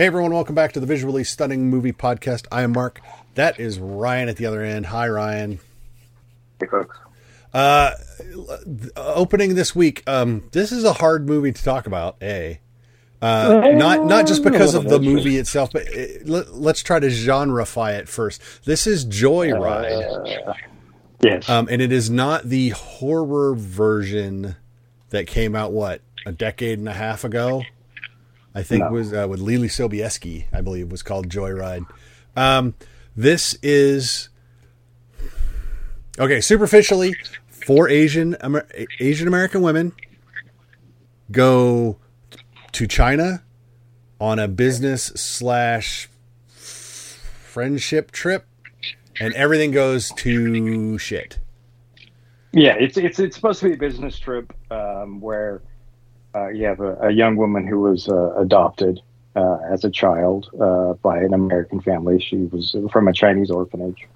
Hey everyone, welcome back to the Visually Stunning Movie Podcast. I am Mark. That is Ryan at the other end. Hi, Ryan. Hey, folks. Uh, opening this week. Um, this is a hard movie to talk about. A, uh, not not just because of the movie itself, but it, let, us try to genreify it first. This is Joyride. Uh, yes. Um, and it is not the horror version that came out what a decade and a half ago. I think No. was uh, with Leelee Sobieski, I believe, was called Joyride. Um, this is okay. Superficially, four Asian Amer- Asian American women go to China on a business slash friendship trip, and everything goes to shit. Yeah, it's it's it's supposed to be a business trip um, where uh, you have a, a young woman who was uh, adopted uh, as a child uh, by an American family. She was from a Chinese orphanage.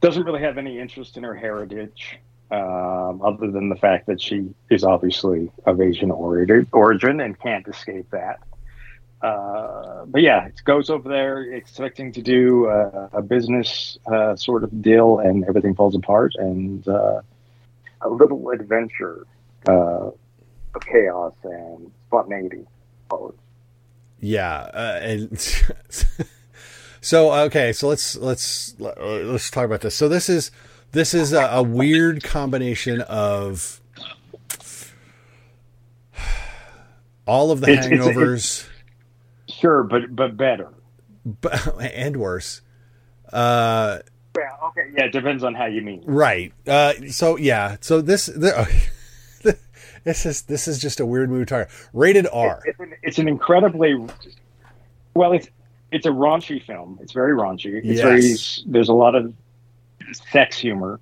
Doesn't really have any interest in her heritage, um, other than the fact that she is obviously of Asian origin and can't escape that. Uh, but yeah, it goes over there expecting to do uh, a business sort of deal, and everything falls apart. And a little adventure uh, of chaos and spontaneity. Yeah, uh, and so okay, so let's let's let's talk about this. So this is this is a, a weird combination of all of the It's- it's- hangovers Sure, but but better. but, and worse. Uh, Yeah, okay. Yeah, it depends on how you mean. right. Uh, so yeah. So this the, this is this is just a weird movie. Talk rated R. It's an, it's an incredibly well. It's it's a raunchy film. It's very raunchy. It's Yes. very. There's a lot of sex humor.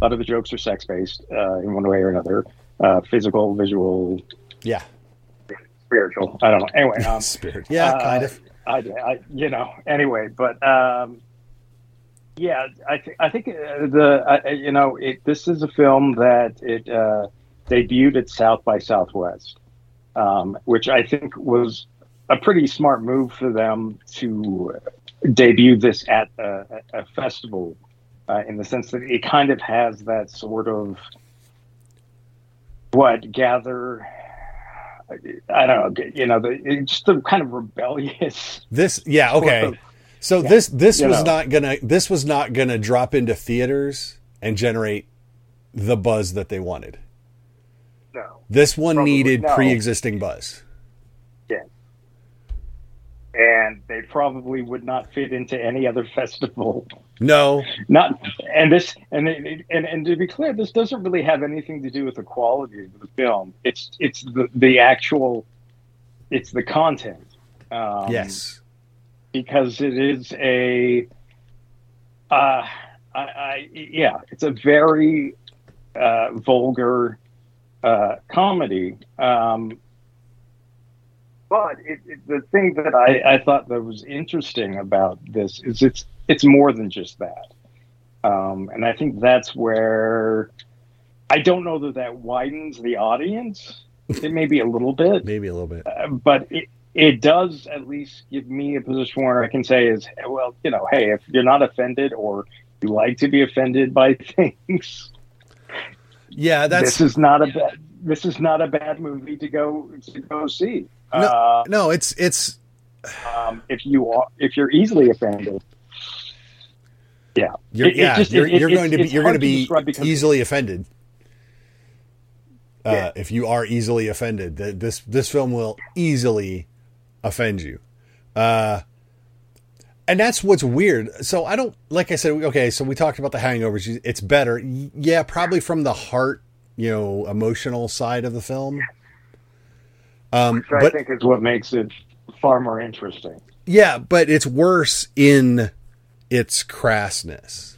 A lot of the jokes are sex based uh, in one way or another. Uh, physical, visual, Yeah. spiritual. I don't know. Anyway, um, Spirit. Yeah, uh, kind of. I, I, you know, anyway, but um, yeah, I, th- I think uh, the, uh, you know, it, this is a film that it uh, debuted at South by Southwest, um, which I think was a pretty smart move for them to debut this at a, a festival, uh, in the sense that it kind of has that sort of what gather. I don't know, you know, the, it's just the kind of rebellious This yeah okay. of- So this this was know. not gonna this was not gonna drop into theaters and generate the buzz that they wanted. No, This one Probably needed no. pre-existing buzz. yeah. And they probably would not fit into any other festival. No, Not, and this, and it- and and to be clear, this doesn't really have anything to do with the quality of the film. It's it's the the actual, it's the content. Um, yes, because it is a uh I, I yeah it's a very uh vulgar uh comedy um but it, it, the thing that I, I thought that was interesting about this is it's it's more than just that um and i think that's where i don't know that that widens the audience it may be a little bit maybe a little bit. uh, but it, it does at least give me a position where I can say is well, you know, hey, if you're not offended or you like to be offended by things, Yeah, that's this is not a bad this is not a bad movie to go to go see. No. Uh, no, it's it's um, if you are if you're easily offended, yeah, you're It- it yeah just- you're, it- you're going to be you're going to be easily offended. Uh, Yeah. If you are easily offended, this this film will easily offend you. Uh, and that's what's weird. So I don't like I said. Okay, so we talked about the hangovers. It's better, yeah, probably from the heart, you know, emotional side of the film. Um, Which I but think is what makes it far more interesting. yeah, but it's worse in its crassness.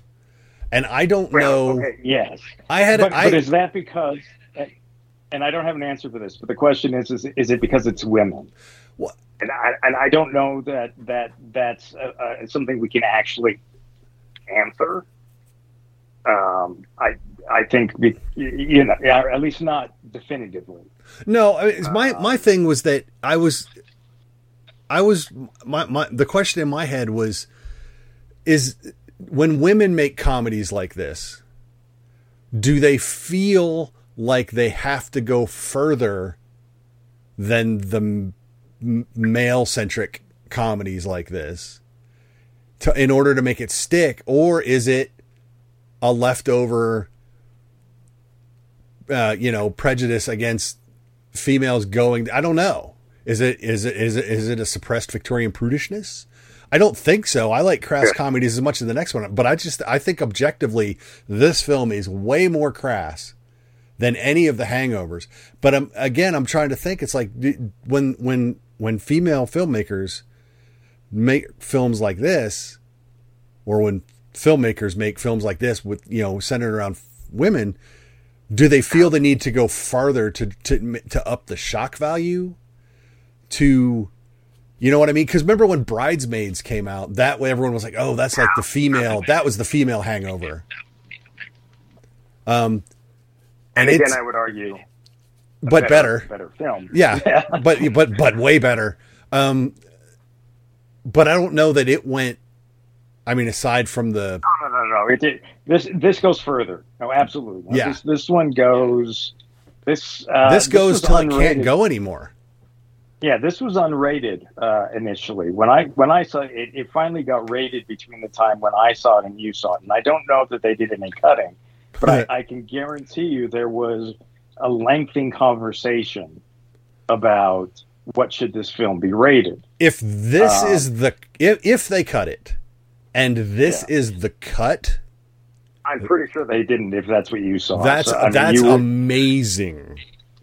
And I don't know. Okay, yes. I had But, I, but is that because? And I don't have an answer for this, but the question is: Is, is it because it's women? What? And I and I don't know that that that's uh, uh, something we can actually answer. Um, I I think we, you know, at least not definitively. No, I mean, it's my my thing was that I was, I was my my the question in my head was, is when women make comedies like this, do they feel like they have to go further than the m- male centric comedies like this to in order to make it stick, or is it a leftover, uh, you know, prejudice against females going i don't know. Is it is it is it is it a suppressed victorian prudishness? I don't think so. I like crass Yeah. comedies as much as the next one but i just i think objectively this film is way more crass than any of the hangovers. But um, again i'm trying to think. It's like when when when female filmmakers make films like this or when filmmakers make films like this with you know centered around women do they feel the need to go farther to to to up the shock value to you know what i mean? Because remember when bridesmaids came out that way everyone was like oh that's like the female that was the female hangover. Um and Again, I would argue, but better better film. yeah, but but but way better. Um, but I don't know that it went. I mean, aside from the No, no, no, no. It, it, this this goes further. No, absolutely. No, Yeah. This, this one goes. This uh, this goes was till it can't unrated. go anymore. Yeah, this was unrated uh, initially. When I when I saw it, it finally got rated between the time when I saw it and you saw it. And I don't know that they did any cutting, but. I, I can guarantee you there was a lengthy conversation about what should this film be rated. If this Uh, is the if if they cut it, and this Yeah. is the cut, I'm pretty sure they didn't. If that's what you saw, that's So, mean, that's would- amazing.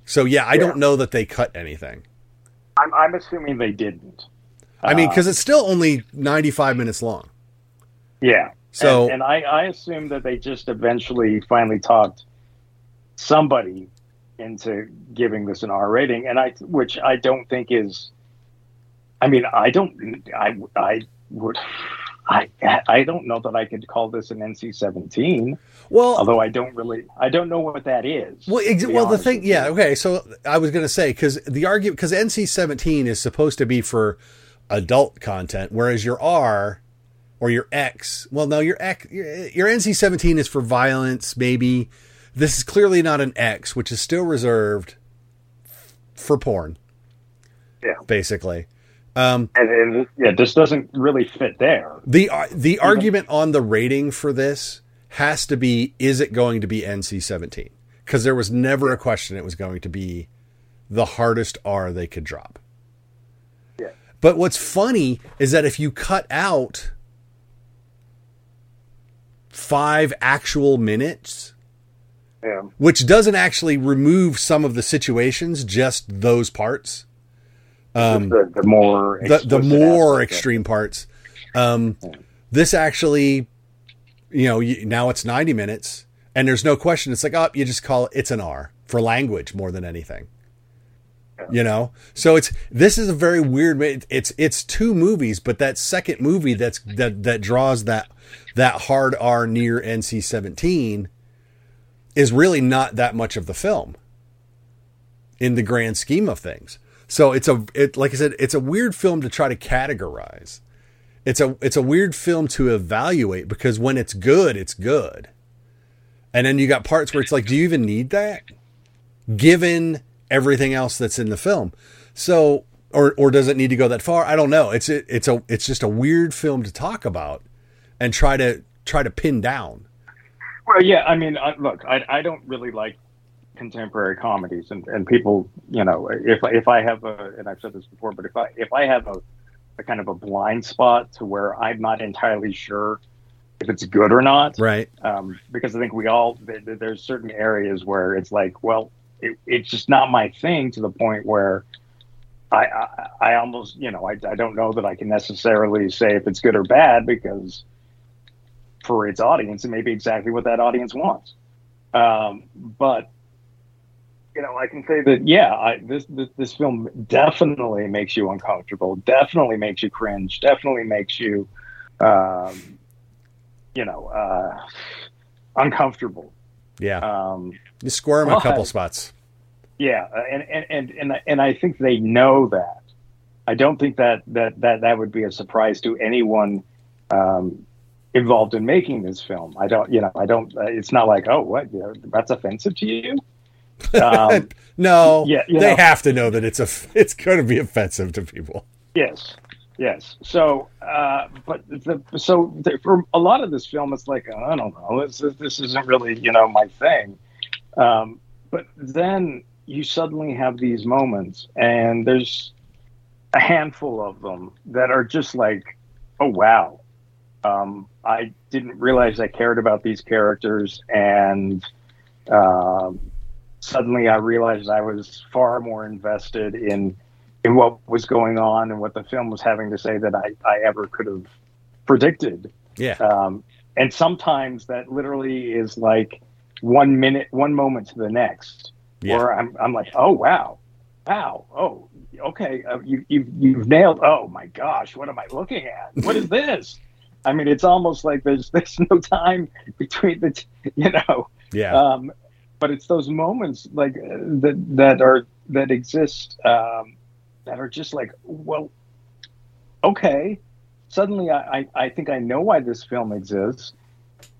So yeah, I Yeah. don't know that they cut anything. I'm, I'm assuming they didn't. I mean, Uh, because it's still only ninety five minutes long. Yeah. So- and, and I, I assume that they just eventually finally talked somebody into giving this an R rating, and I, which I don't think is. I mean, I don't. I I would. I I don't know that I could call this an NC seventeen, Well, although I don't really. I don't know what that is. Well, ex- well, the thing, yeah, okay. So I was going to say because the argument because NC seventeen is supposed to be for adult content, whereas your R or your X, well, no, your X, your, your NC seventeen is for violence. Maybe this is clearly not an X, which is still reserved for porn. Yeah. basically. Um, and, and yeah, this doesn't really fit there. the ar- the argument on the rating for this has to be: is it going to be NC seventeen? Because there was never a question it was going to be the hardest R they could drop. Yeah. But what's funny is that if you cut out five actual minutes, Yeah. which doesn't actually remove some of the situations, just those parts. Um, the, the more the the more aspect extreme parts. Um, this actually, you know, you, now it's ninety minutes, and there's no question. It's like, oh, you just call it. It's an R for language more than anything. You know, so it's this is a very weird. it- It's it's two movies, but that second movie that's that that draws that that hard R near NC seventeen is really not that much of the film in the grand scheme of things. So it's a it like I said, it's a weird film to try to categorize. It's a it's a weird film to evaluate because when it's good, it's good. And then you got parts where it's like, do you even need that? Given everything else that's in the film. So or or does it need to go that far? I don't know. It's a, it's a it's just a weird film to talk about and try to try to pin down. Well, yeah, I mean, I, look, I, I don't really like contemporary comedies, and, and people, you know, if if I have a, and I've said this before, but if I if I have a, a kind of a blind spot to where I'm not entirely sure if it's good or not, Right. um, because I think we all th- th- there's certain areas where it's like, well, it, it's just not my thing to the point where I, I, I almost, you know, I, I don't know that I can necessarily say if it's good or bad because for its audience, it may be exactly what that audience wants. Um, but you know, I can say that yeah, I, this, this this film definitely makes you uncomfortable, definitely makes you cringe, definitely makes you, um, you know, uh, uncomfortable. Yeah, Um, you squirm well, a couple spots. yeah, and and and and and I think they know that. I don't think that that that that would be a surprise to anyone um, involved in making this film. I don't, you know, I don't. Uh, it's not like, oh, what? You know, that's offensive to you. Um, no, yeah, they know. have to know that it's a it's going to be offensive to people. Yes, yes. So, uh, but the, so the, for a lot of this film, it's like I don't know. This is- this isn't really you know my thing. Um, but then you suddenly have these moments, and there's a handful of them that are just like, oh wow, um, I didn't realize I cared about these characters, and um, suddenly I realized I was far more invested in in what was going on and what the film was having to say that I, I ever could have predicted. Yeah, Um, and sometimes that literally is like one minute, one moment to the next, Yeah. where I'm, I'm like, oh, wow, wow, oh, okay, uh, you, you, you've nailed, oh my gosh, what am I looking at? What is this? I mean, it's almost like there's, there's no time between the, t- you know, yeah, um, but it's those moments like uh, that that are that exist um, that are just like well okay suddenly I, I, I think i know why this film exists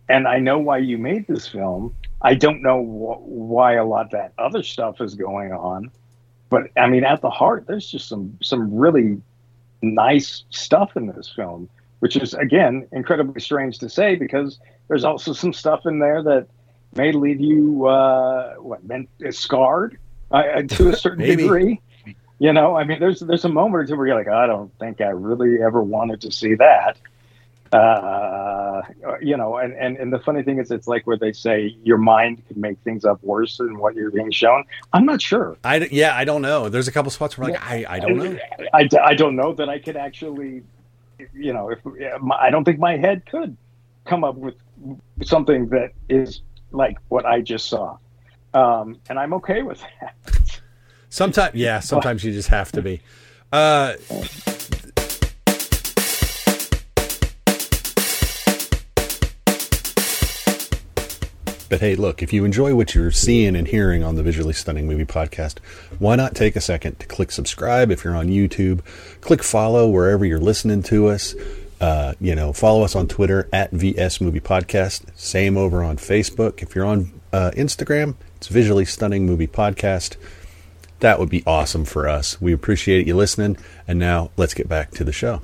and i know why you made this film. I don't know wh- why a lot of that other stuff is going on but i mean at the heart there's just some some really nice stuff in this film which is again incredibly strange to say because there's also some stuff in there that may leave you uh, what meant scarred uh, to a certain degree. You know, I mean, there's there's a moment or two where you're like, I don't think I really ever wanted to see that. Uh, you know, and, and and the funny thing is, it's like where they say your mind can make things up worse than what you're being shown. I'm not sure. I yeah, I don't know. There's a couple spots where like I I don't know. I, d- I don't know that I could actually, you know, if I don't think my head could come up with something that is like what I just saw, um, and I'm okay with that. Sometimes yeah, sometimes you just have to be. Uh, But hey, look, if you enjoy what you're seeing and hearing on the Visually Stunning Movie Podcast, why not take a second to click subscribe if you're on YouTube? Click follow wherever you're listening to us. Uh, you know, follow us on Twitter at VS Movie Podcast. Same over on Facebook. If you're on uh, Instagram, it's Visually Stunning Movie Podcast. That would be awesome for us. We appreciate you listening. And now let's get back to the show.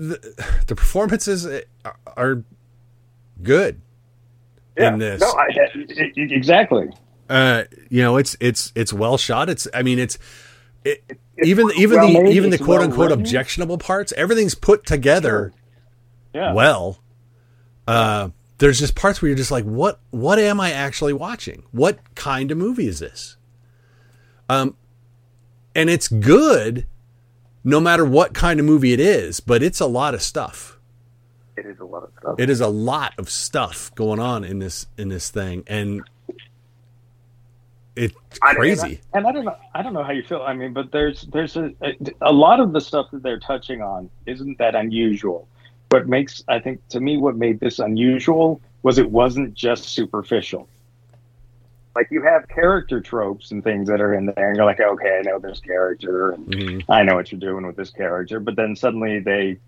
The, the performances are- good in this. no, I, exactly. uh, you know, it's it's it's well shot. It's I mean, it's it, even even well the made, even the quote well unquote written. objectionable parts. Everything's put together Yeah. well. Uh, there's just parts where you're just like, what what am I actually watching? What kind of movie is this? Um, and it's good, no matter what kind of movie it is. But it's a lot of stuff. it is a lot of stuff. It is a lot of stuff going on in this in this thing, and it's crazy. I, and, I, and I don't know. I don't know how you feel. I mean, but there's there's a, a a lot of the stuff that they're touching on isn't that unusual. What makes I think to me what made this unusual was it wasn't just superficial. Like you have character tropes and things that are in there, and you're like, okay, I know this character, and Mm-hmm. I know what you're doing with this character. But then suddenly they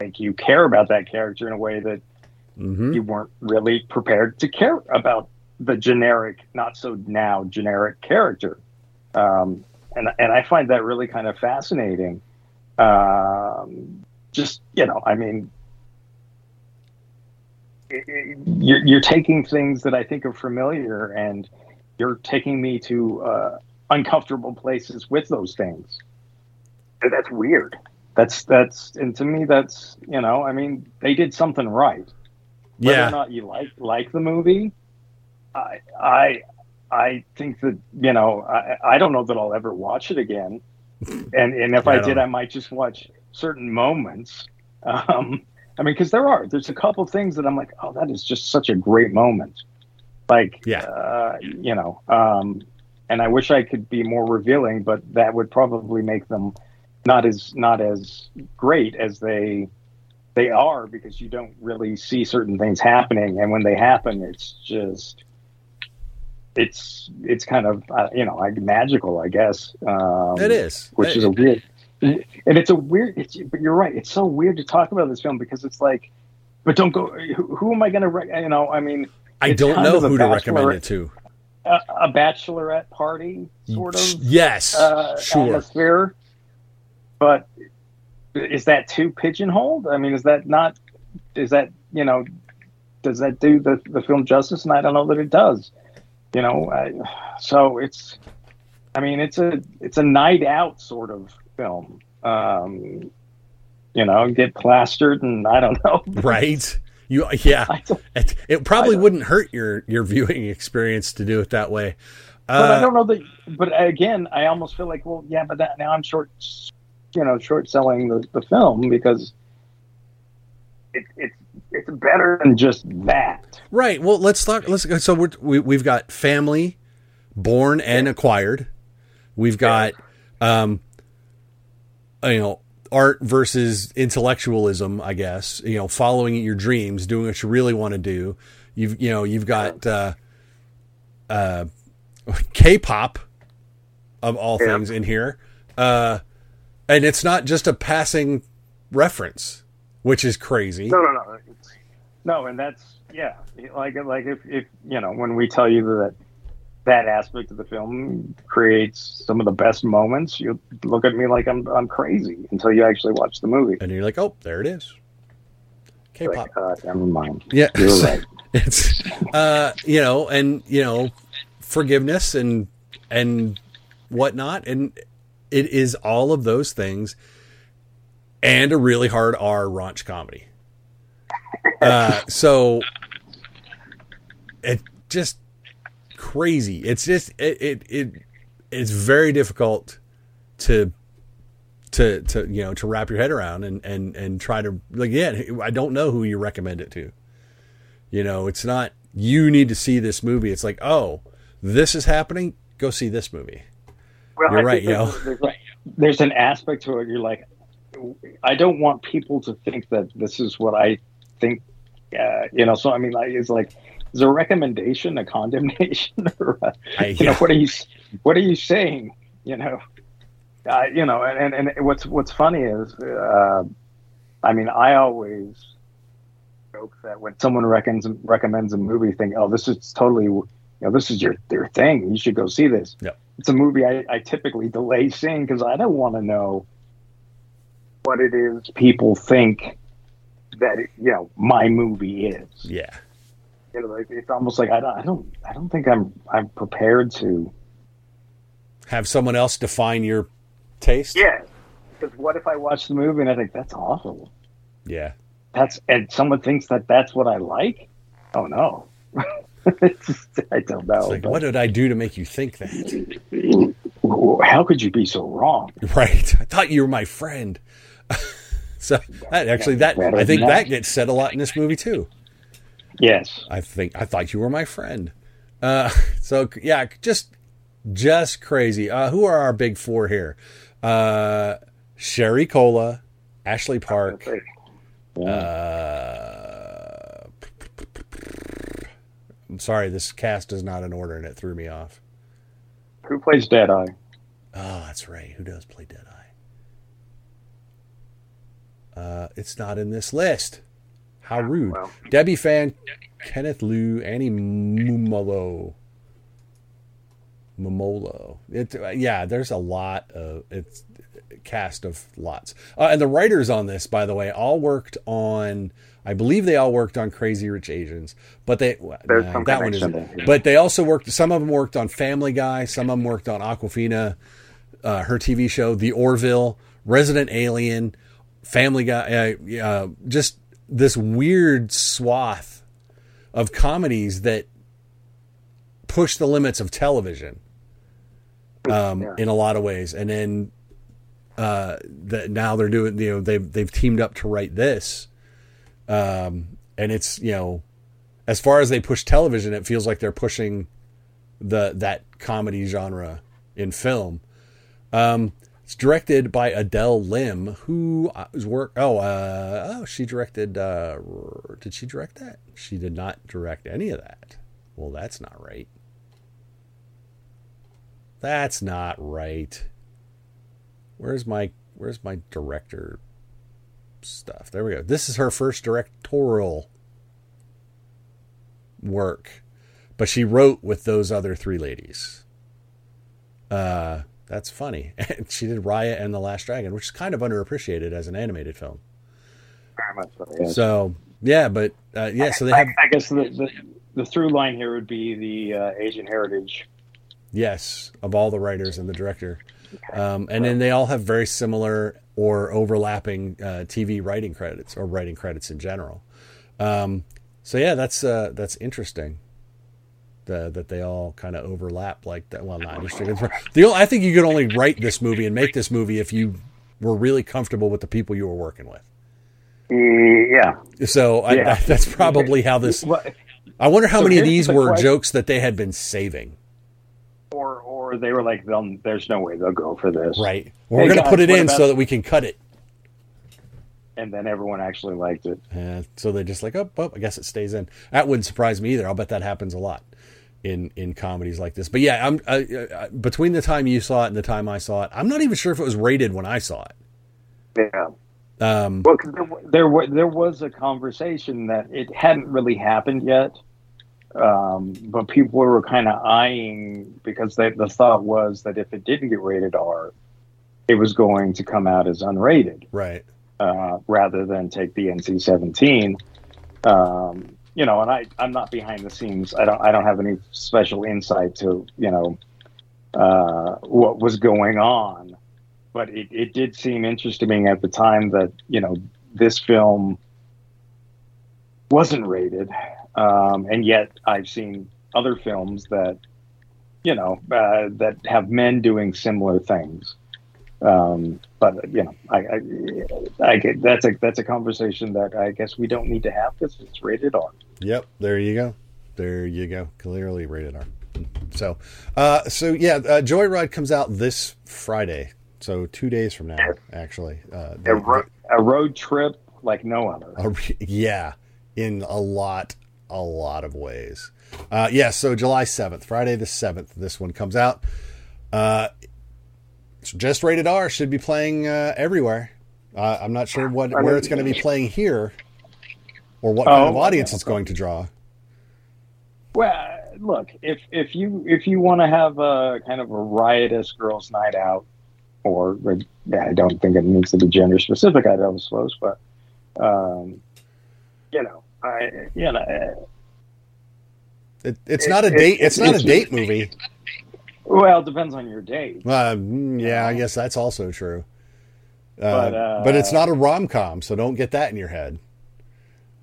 make you care about that character in a way that hmm you weren't really prepared to care about the generic, not so now generic character. Um, and and I find that really kind of fascinating. Um, just you know, I mean, it- it- you're, you're taking things that I think are familiar, and you're taking me to uh, uncomfortable places with those things. That's weird. That's that's and to me that's you know I mean they did something right whether Yeah. or not you like like the movie, I I I think that you know I, I don't know that I'll ever watch it again, and and if Yeah, I I did, know. I might just watch certain moments. Um, I mean, because there are there's a couple things that I'm like, oh, that is just such a great moment, like Yeah. uh, you know, um, and I wish I could be more revealing, but that would probably make them not as not as great as they they are because you don't really see certain things happening and when they happen it's just it's it's kind of uh, you know like magical i guess um, It is. which is a weird and it's a weird it's but you're right it's so weird to talk about this film because it's like but don't go who, who am i going to you know i mean I don't know who to recommend it to. a, a bachelorette party sort of Yes, uh, sure. atmosphere. But is that too pigeonholed? I mean, is that not? Is that you know? Does that do the, the film justice? And I don't know that it does. You know, I, so it's. I mean, it's a it's a night out sort of film. Um, you know, get plastered, and I don't know. Right? You yeah. It, it probably wouldn't hurt your your viewing experience to do it that way. but I Uh, don't know that. But again, I almost feel like, well, yeah, but that, now I'm short, you know, short selling the, the film because it, it's it's better than just that. right. Well, let's talk. Let's go. So we're, we we've got family, born and acquired. We've got, um, you know, art versus intellectualism. I guess you know, following your dreams, doing what you really want to do. You've you know you've got uh, uh, K-pop of all Yeah. things in here, uh, and it's not just a passing reference, which is crazy. No, no, no, It's- no, and that's yeah, like like if if you know when we tell you that that aspect of the film creates some of the best moments, you look at me like I'm I'm crazy until you actually watch the movie. and you're like, oh, there it is. K-pop. Like, uh, never mind. yeah, You're right. it's uh, you know, and you know, forgiveness and and whatnot, and it is all of those things, and a really hard R raunch comedy. Uh, so it just crazy. It's just it it, it it's very difficult to to to you know to wrap your head around and and and try to like yeah I don't know who you recommend it to. You know, it's not you need to see this movie. It's like oh this is happening. Go see this movie. Well, You're I right, think yo. There's, there's, like- there's an aspect to it. You're like, I don't want people to think that this is what I think. Uh, you know, so I mean, like, it's like, is a recommendation a condemnation, or a, I, you know, what are you, what are you saying? You know, uh, you know, and, and and what's what's funny is, uh, I mean, I always joke that when someone recommends recommends a movie, think, oh, this is totally, you know, this is your your thing. You should go see this. Yep. It's a movie I, I typically delay seeing because I don't want to know what it is people think that you know my movie is. yeah. You know, like, it's almost like I don't, I don't, I don't think I'm, I'm prepared to. Have someone else define your taste. Yeah, because what if I watch the movie and I think that's awful? Yeah. That's and someone thinks that that's what I like. Oh no, I don't know. Like what did I do to make you think that? How could you be so wrong? Right. I thought you were my friend. so that actually that I think that. gets said a lot in this movie too. Yes. I think I thought you were my friend. Uh, so yeah, just just crazy. Uh, who are our big four here? Uh, Sherry Cola, Ashley Park. Uh, I'm sorry, this cast is not in order, and it threw me off. Who plays Deadeye? Oh, that's right. Who does play Deadeye? Uh, it's not in this list. How rude. Well. Debbie Fan, Kenneth Liu, Annie Mumolo. Momolo. It, uh, yeah, there's a lot of it's cast of lots. Uh, and the writers on this, by the way, all worked on. I believe they all worked on Crazy Rich Asians, but they nah, that one isn't. there. But they also worked. Some of them worked on Family Guy. Some of them worked on Awkwafina, uh, her TV show, The Orville, Resident Alien, Family Guy. Uh, just this weird swath of comedies that push the limits of television um, Yeah. in a lot of ways. And then uh, that now they're doing, you know, they've they've teamed up to write this, um, and it's you know, as far as they push television, it feels like they're pushing the that comedy genre in film. Um, it's directed by Adele Lim, who was work. Oh, uh, oh, she directed. Uh, did she direct that? She did not direct any of that. Well, that's not right. That's not right. Where's my Where's my director stuff? There we go. This is her first directorial work, but she wrote with those other three ladies. Uh, that's funny. And she did Raya and the Last Dragon, which is kind of underappreciated as an animated film. Very much so, yes. So yeah, but uh, yeah, so they have I, I guess the, the the through line here would be the uh, Asian heritage. Yes, of all the writers and the director. Um, and then they all have very similar or overlapping uh, TV writing credits or writing credits in general. Um, so yeah, that's uh, that's interesting. The, that they all kind of overlap like that. Well, not interesting. The only, I think you could only write this movie and make this movie if you were really comfortable with the people you were working with. Yeah. So I, Yeah. that's probably how this. I wonder how So many of these the were question. jokes that they had been saving. or or they were like, "There's no way they'll go for this." Right. We're going to put it in about- so that we can cut it. And then everyone actually liked it. Uh, so they're just like, oh, oh, I guess it stays in. That wouldn't surprise me either. I'll bet that happens a lot in in comedies like this. But yeah, I'm uh, uh, between the time you saw it and the time I saw it, I'm not even sure if it was rated when I saw it. Yeah. Um, Well, 'cause there, there, there was a conversation that it hadn't really happened yet, um, but people were kind of eyeing because they, the thought was that if it didn't get rated R, it was going to come out as unrated right. uh, rather than take the NC-17. Um, you know, and I, I'm not behind the scenes. I don't, I don't have any special insight to, you know, uh, what was going on. But it, it did seem interesting at the time that, you know, this film wasn't rated. Um, and yet I've seen other films that, you know, uh, that have men doing similar things. Um, but you know, I, I, I get that's a that's a conversation that I guess we don't need to have because it's rated R. Yep. There you go. There you go. Clearly rated R. So, uh, so yeah, uh, Joyride comes out this Friday. So two days from now, actually. Uh, A, ro- a road trip like no other. Re- yeah, in a lot, a lot of ways. Uh, yeah, so July 7th, Friday the 7th, this one comes out. Uh, it's just rated R, should be playing uh, everywhere. Uh, I'm not sure what where it's going to be playing here or what kind Oh, of audience yeah. it's going to draw. Well, look if if you if you want to have a kind of a riotous girls' night out, or yeah, I don't think it needs to be gender specific. I don't suppose, but um, you know, I you know. It, it's It- not a it- date. It's it- not a it's- date movie. Well, it depends on your date. Uh, yeah, I guess that's also true. Uh, But, uh, but it's not a rom com, so don't get that in your head.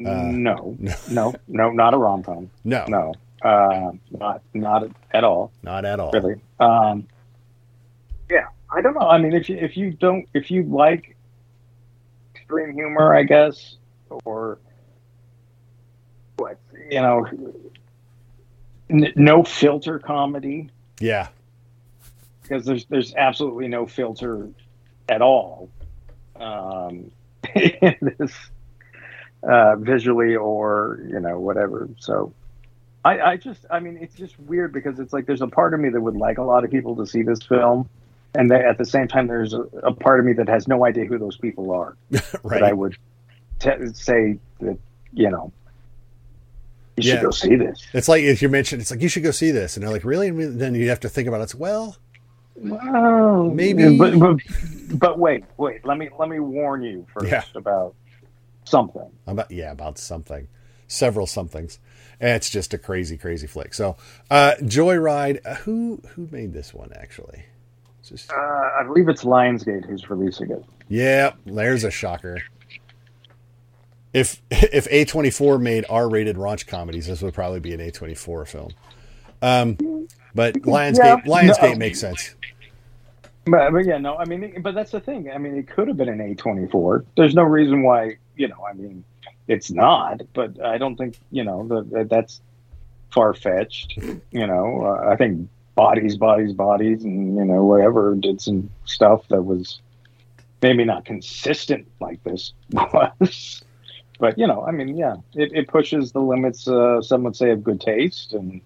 Uh, no, no, no, not a rom com. No, No, uh, not not at all. not at all. Really. Um, yeah, I don't know. I mean, if you if you don't if you like extreme humor, I guess, or what you know, n- no filter comedy. Yeah, because there's there's absolutely no filter at all um, in this uh, visually or you know whatever. So I, I just I mean it's just weird because it's like there's a part of me that would like a lot of people to see this film, and at the same time there's a, a, part of me that has no idea who those people are. right. That I would t- say that you know you should Yeah. go see this. It's like if you mentioned, it's like you should go see this, and they're like, really? And then you have to think about it. It's well, Well, Maybe- but, but but wait, wait. Let me let me warn you first Yeah. about something. about yeah, about something, several somethings. And it's just a crazy, crazy flick. So, uh, Joyride. uh, Who who made this one actually? Just Uh, I believe it's Lionsgate who's releasing it. yeah, there's a shocker. If if A twenty four made R rated raunch comedies, this would probably be an A twenty four film. Um, but Lionsgate Yeah. Lionsgate No. makes sense. But, but yeah, no, I mean, but that's the thing. I mean, it could have been an A twenty four. There's no reason why, you know. I mean, it's not. But I don't think you know that that that's far fetched. You know, uh, I think bodies, bodies, bodies, and you know whatever did some stuff that was maybe not consistent like this was. But you know, I mean, yeah, it, it pushes the limits. Uh, some would say of good taste, and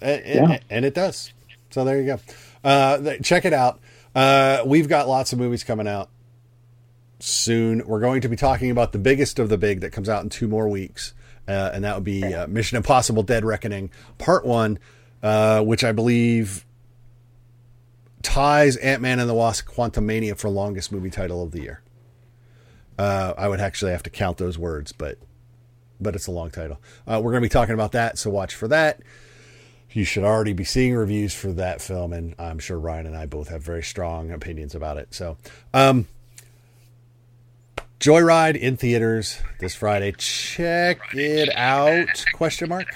and, Yeah. and, and it does. So there you go. Uh, check it out. Uh, we've got lots of movies coming out soon. We're going to be talking about the biggest of the big that comes out in two more weeks, uh, and that would be uh, Mission Impossible: Dead Reckoning Part One, uh, which I believe ties Ant Man and the Wasp: Quantumania for longest movie title of the year. Uh, I would actually have to count those words, but but it's a long title. Uh, we're going to be talking about that, so watch for that. You should already be seeing reviews for that film and i'm sure ryan and i both have very strong opinions about it. So um joyride in theaters this friday. Check it out? Question mark.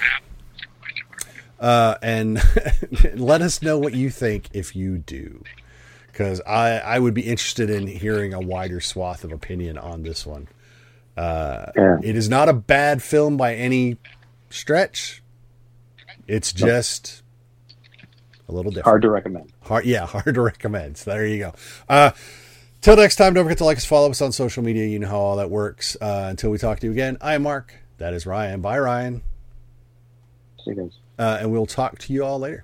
Uh and let us know what you think if you do because i i would be interested in hearing a wider swath of opinion on this one uh Yeah. it is not a bad film by any stretch it's just a little different. hard to recommend. Hard, yeah, hard to recommend. So there you go. Uh, till next time, don't forget to like us, follow us on social media. You know how all that works. Uh, until we talk to you again, I am Mark. That is Ryan. Bye, Ryan. See you guys. Uh, and we'll talk to you all later.